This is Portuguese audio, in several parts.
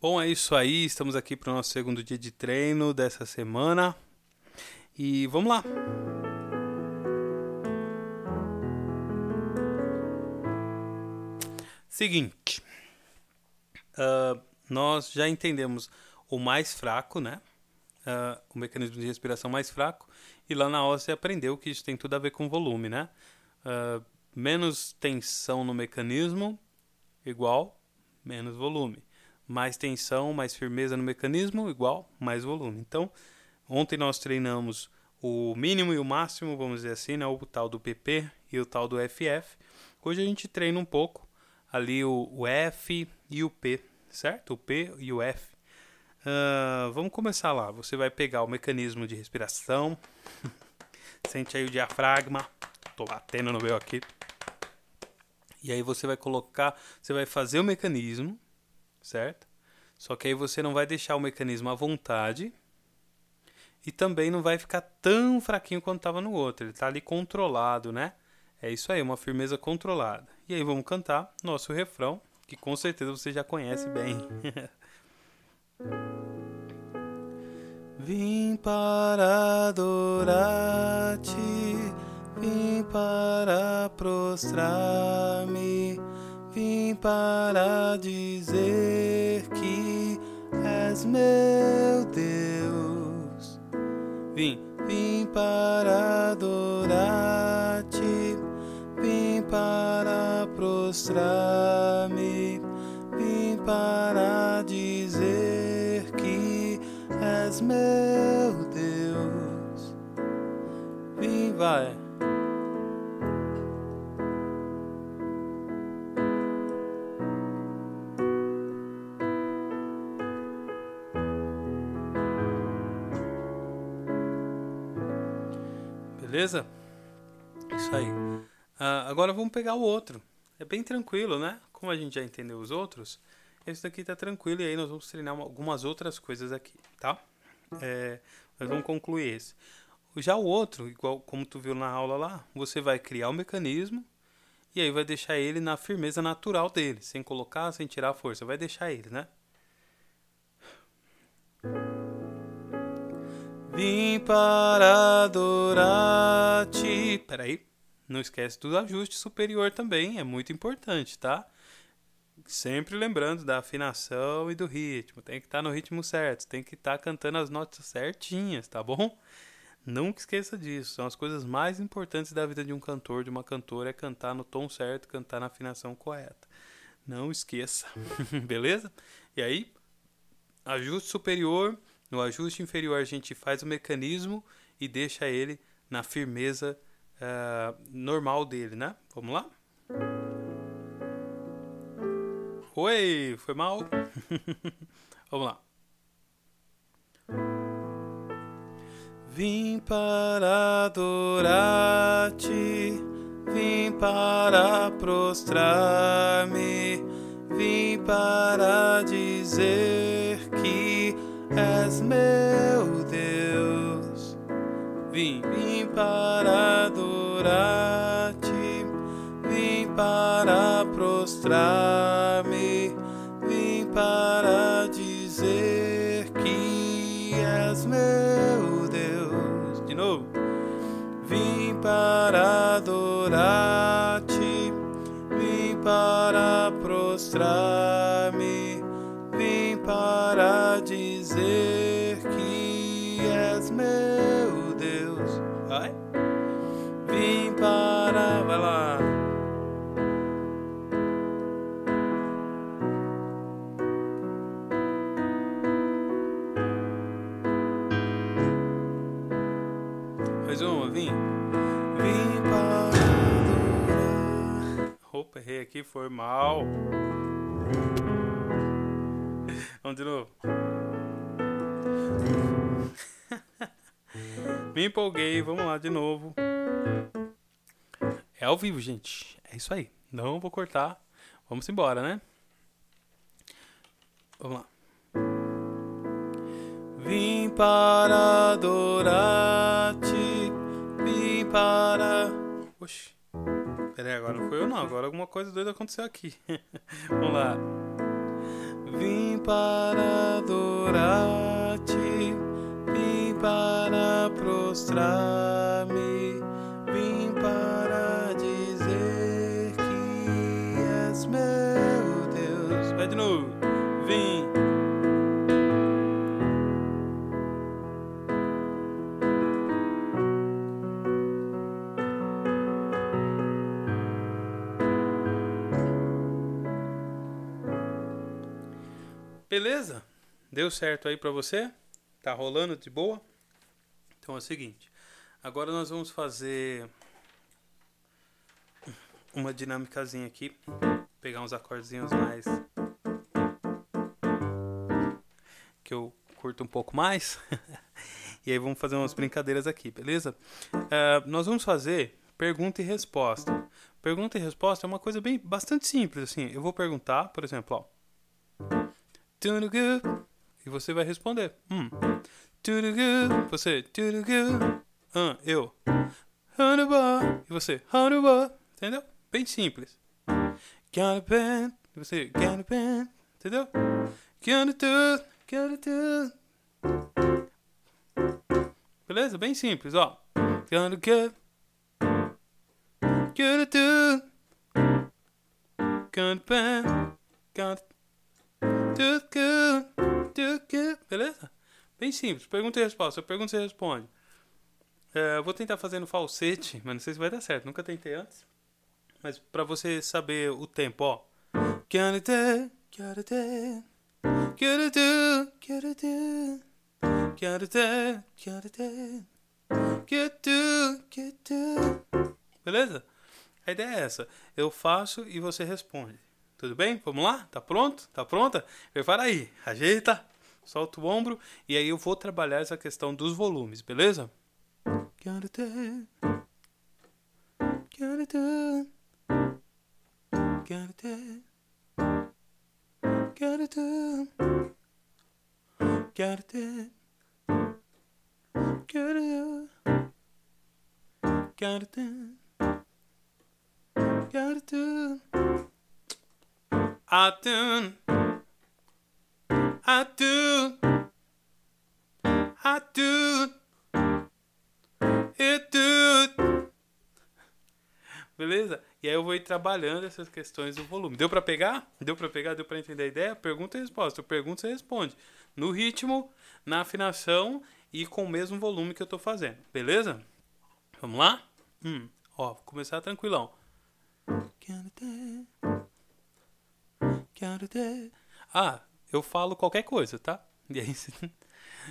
Bom, é isso aí. Estamos aqui para o nosso segundo dia de treino dessa semana. E vamos lá. Seguinte, uh, nós já entendemos o mais fraco, né? Uh, o mecanismo de respiração mais fraco. E lá na aula você aprendeu que isso tem tudo a ver com volume, né? Uh, menos tensão no mecanismo igual menos volume. Mais tensão, mais firmeza no mecanismo igual mais volume. Então, ontem nós treinamos o mínimo e o máximo, vamos dizer assim, né? o tal do PP e o tal do FF. Hoje a gente treina um pouco ali o, o F e o P, certo? O P e o F. Uh, vamos começar lá. Você vai pegar o mecanismo de respiração. Sente aí o diafragma. Tô batendo no meu aqui. E aí você vai colocar, você vai fazer o mecanismo, certo? Só que aí você não vai deixar o mecanismo à vontade e também não vai ficar tão fraquinho quanto estava no outro. Ele está ali controlado, né? É isso aí, uma firmeza controlada. E aí vamos cantar nosso refrão, que com certeza você já conhece bem. Vim para adorar-te Vim para prostrar-me, vim para dizer que és meu Deus. Vim, vim para adorar-te, vim para prostrar-me, vim para dizer que és meu Deus. Vim, vai. Beleza? Isso aí. Uh, agora vamos pegar o outro. É bem tranquilo, né? Como a gente já entendeu os outros, esse daqui tá tranquilo e aí nós vamos treinar algumas outras coisas aqui, tá? É, vamos concluir esse. Já o outro, igual como tu viu na aula lá, você vai criar o um mecanismo e aí vai deixar ele na firmeza natural dele, sem colocar, sem tirar a força. Vai deixar ele, né? Vim para adorar-te. Peraí, não esquece do ajuste superior também, é muito importante, tá? Sempre lembrando da afinação e do ritmo. Tem que estar tá no ritmo certo, tem que estar tá cantando as notas certinhas, tá bom? Nunca esqueça disso. São as coisas mais importantes da vida de um cantor, de uma cantora, é cantar no tom certo, cantar na afinação correta. Não esqueça, beleza? E aí, ajuste superior no ajuste inferior, a gente faz o mecanismo e deixa ele na firmeza uh, normal dele, né? Vamos lá? Oi, foi mal? Vamos lá. Vim para adorar-te, vim para prostrar-me, vim para dizer que és meu Deus. Vim, vim para adorar-te, vim para prostrar-me, vim para dizer que és meu Deus. De novo. Vim para adorar-te, vim para prostrar-me, Mais uma, vim. Vim para. Opa, errei aqui, foi mal. Vamos de novo. Me empolguei, vamos lá de novo. É ao vivo, gente. É isso aí. Não vou cortar. Vamos embora, né? Vamos lá. Vim para adorar-te. Para. Oxi. Peraí, agora não foi eu não. Agora alguma coisa doida aconteceu aqui. vamos lá. Vim para adorar-te, vim para prostrar-me, vim para dizer que és meu Deus. Vai de novo. Beleza? Deu certo aí pra você? Tá rolando de boa? Então é o seguinte. Agora nós vamos fazer uma dinâmicazinha aqui. Pegar uns acordezinhos mais que eu curto um pouco mais. e aí vamos fazer umas brincadeiras aqui, beleza? Uh, nós vamos fazer pergunta e resposta. Pergunta e resposta é uma coisa bem bastante simples assim. Eu vou perguntar, por exemplo, ó. E você vai responder. Hum. Você. Ah, eu. E você. Entendeu? Bem simples. E você. Entendeu? Do. A Beleza? Bem simples, ó. A do. Pen. Got a Beleza? Bem simples. Pergunta e resposta. Eu pergunto e responde. É, eu vou tentar fazer no falsete, mas não sei se vai dar certo. Nunca tentei antes. Mas pra você saber o tempo, ó. Beleza? A ideia é essa. Eu faço e você responde. Tudo bem? Vamos lá? Tá pronto? Tá pronta? Prepara aí, ajeita, solta o ombro e aí eu vou trabalhar essa questão dos volumes, beleza? Quero ter, quero ter, quero ter, quero ter, quero ter, quero ter, quero ter. I do. I do. I do. It do. Beleza? E aí eu vou ir trabalhando essas questões do volume. Deu para pegar? Deu para pegar? Deu para entender a ideia? Pergunta e resposta. Eu pergunto, você responde. No ritmo, na afinação e com o mesmo volume que eu tô fazendo. Beleza? Vamos lá? Hum, ó, vou começar tranquilão. Ah, eu falo qualquer coisa, tá? E aí, se,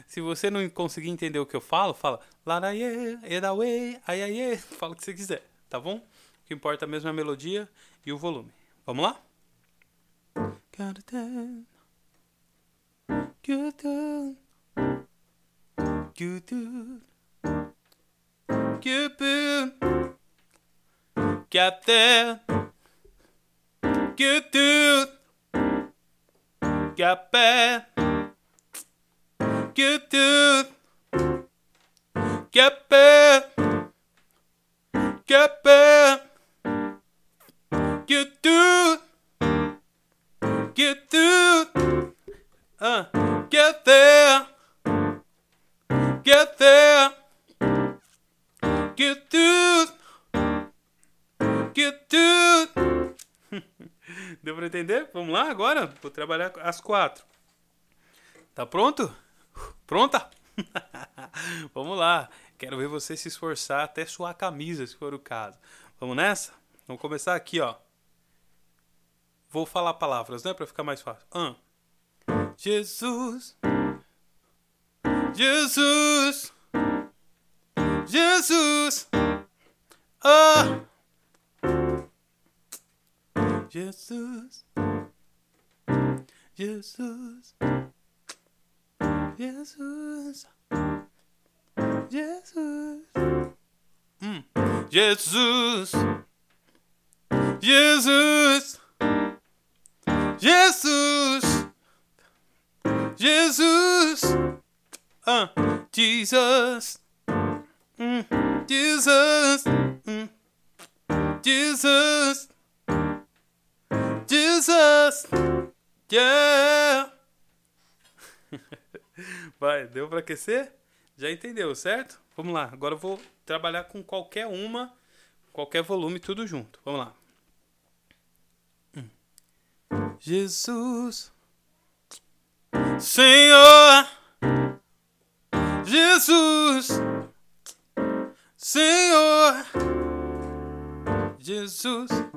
se você não conseguir entender o que eu falo, fala Laraie, Edawe, Aiaie, fala o que você quiser, tá bom? O que importa mesmo é a melodia e o volume. Vamos lá? got bad. Good tooth. Get bad. Get bad. Get through. Get through. Uh, get there. Get there. Deu pra entender? Vamos lá agora? Vou trabalhar as quatro. Tá pronto? Pronta? Vamos lá. Quero ver você se esforçar até suar a camisa, se for o caso. Vamos nessa? Vamos começar aqui, ó. Vou falar palavras, né? Pra ficar mais fácil. Um. Jesus. Jesus. Jesus. Ah. Jesus, Jesus, Jesus, Jesus, mm. Jesus, Jesus, Jesus, Jesus, uh, Jesus, mm. Jesus, mm. Jesus. Jesus, yeah, Vai, deu para aquecer? Já entendeu, certo? Vamos lá. Agora eu vou trabalhar com qualquer uma, qualquer volume, tudo junto. Vamos lá. Jesus, Senhor, Jesus, Senhor, Jesus, Jesus,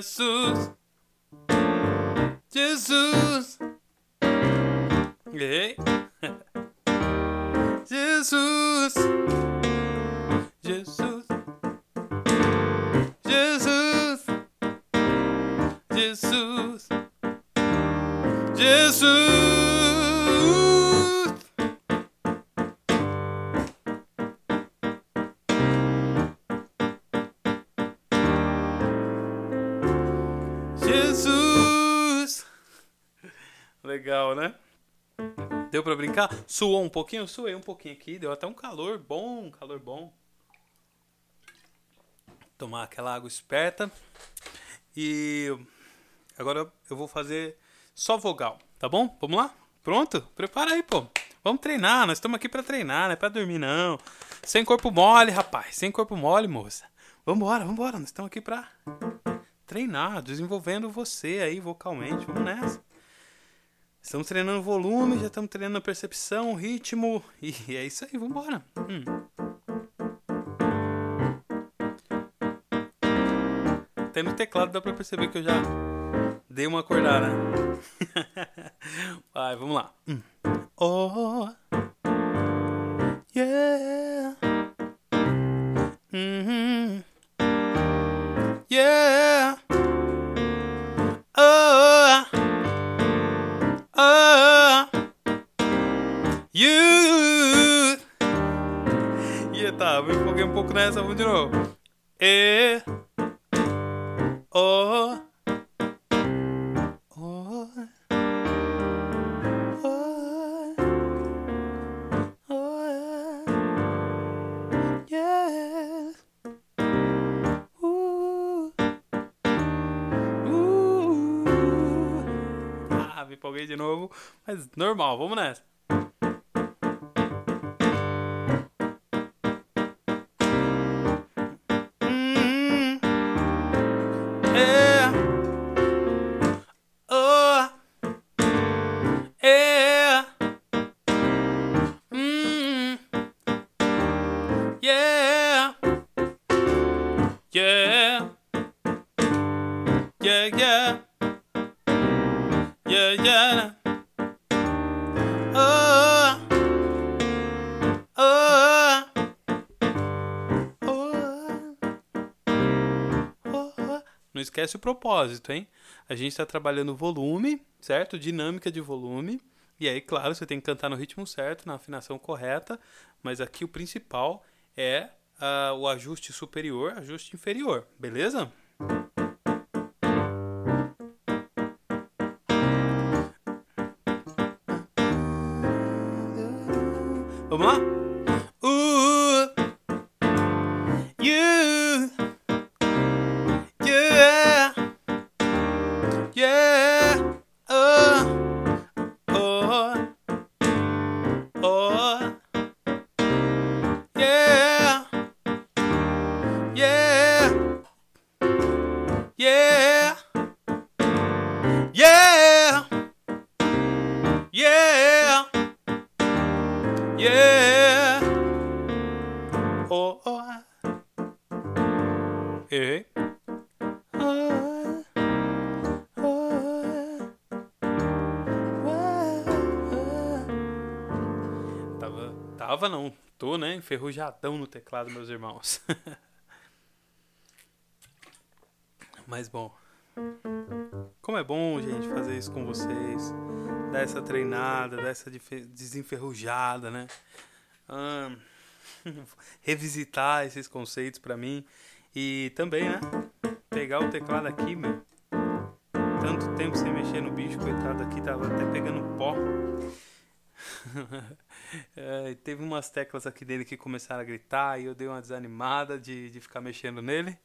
Jesús. Jesús. Hey. Jesús. Jesús. Jesús. Jesús. Jesús. Jesus. Legal, né? Deu pra brincar? Suou um pouquinho? Suei um pouquinho aqui. Deu até um calor bom, calor bom. Tomar aquela água esperta. E agora eu vou fazer só vogal, tá bom? Vamos lá? Pronto? Prepara aí, pô. Vamos treinar, nós estamos aqui pra treinar, não é pra dormir não. Sem corpo mole, rapaz. Sem corpo mole, moça. Vambora, vambora. Nós estamos aqui pra treinar, desenvolvendo você aí vocalmente. Vamos nessa. Estamos treinando volume, já estamos treinando percepção, ritmo. E é isso aí, vambora. Hum. Até no teclado dá pra perceber que eu já dei uma acordada. Vai, vamos lá. Hum. Oh, um pouco nessa, vamos de novo. E. Oh. Oh. Oh. Oh. Yeah. Uh. Uh. Ah, me de novo, mas normal, vamos nessa. Não esquece o propósito, hein? A gente está trabalhando volume, certo? Dinâmica de volume. E aí, claro, você tem que cantar no ritmo certo, na afinação correta. Mas aqui o principal é ah, o ajuste superior, ajuste inferior, beleza? Vamos lá? Oh. Tava, tava não, tô, né? Enferrujadão no teclado, meus irmãos. Mas bom. Como é bom, gente, fazer isso com vocês. Dar essa treinada, dar essa desenferrujada, né? Ah, revisitar esses conceitos para mim. E também, né? Pegar o teclado aqui, meu. Tanto tempo sem mexer no bicho, coitado aqui, tava até pegando pó. é, teve umas teclas aqui dele que começaram a gritar e eu dei uma desanimada de, de ficar mexendo nele.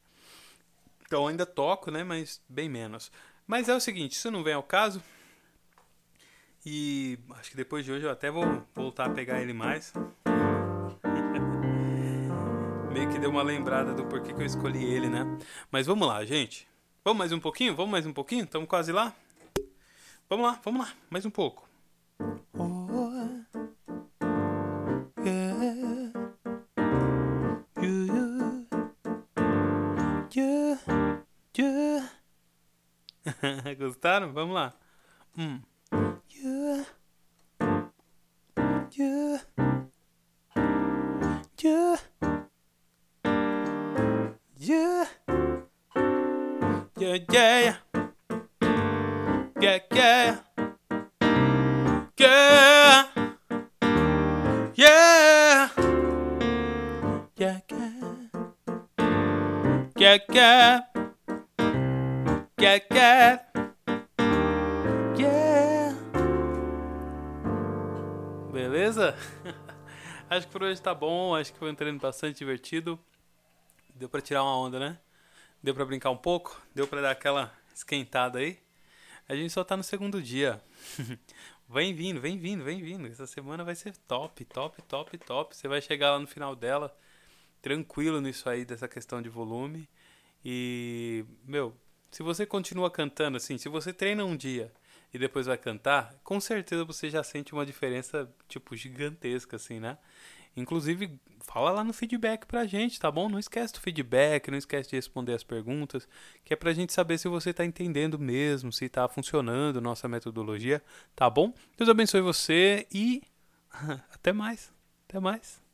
Então ainda toco, né? Mas bem menos. Mas é o seguinte, isso não vem ao caso. E acho que depois de hoje eu até vou voltar a pegar ele mais. Meio que deu uma lembrada do porquê que eu escolhi ele, né? Mas vamos lá, gente. Vamos mais um pouquinho? Vamos mais um pouquinho? Estamos quase lá? Vamos lá, vamos lá. Mais um pouco. Yeah. Yeah. Yeah, yeah. Yeah, yeah. Yeah, yeah. Beleza? acho que por hoje tá bom. Acho que foi um treino bastante divertido. Deu pra tirar uma onda, né? Deu pra brincar um pouco? Deu pra dar aquela esquentada aí? A gente só tá no segundo dia. vem vindo, vem vindo, vem vindo. Essa semana vai ser top, top, top, top. Você vai chegar lá no final dela tranquilo nisso aí, dessa questão de volume. E, meu, se você continua cantando assim, se você treina um dia e depois vai cantar, com certeza você já sente uma diferença, tipo, gigantesca, assim, né? Inclusive, fala lá no feedback pra gente, tá bom? Não esquece do feedback, não esquece de responder as perguntas, que é pra gente saber se você tá entendendo mesmo, se tá funcionando nossa metodologia, tá bom? Deus abençoe você e até mais. Até mais.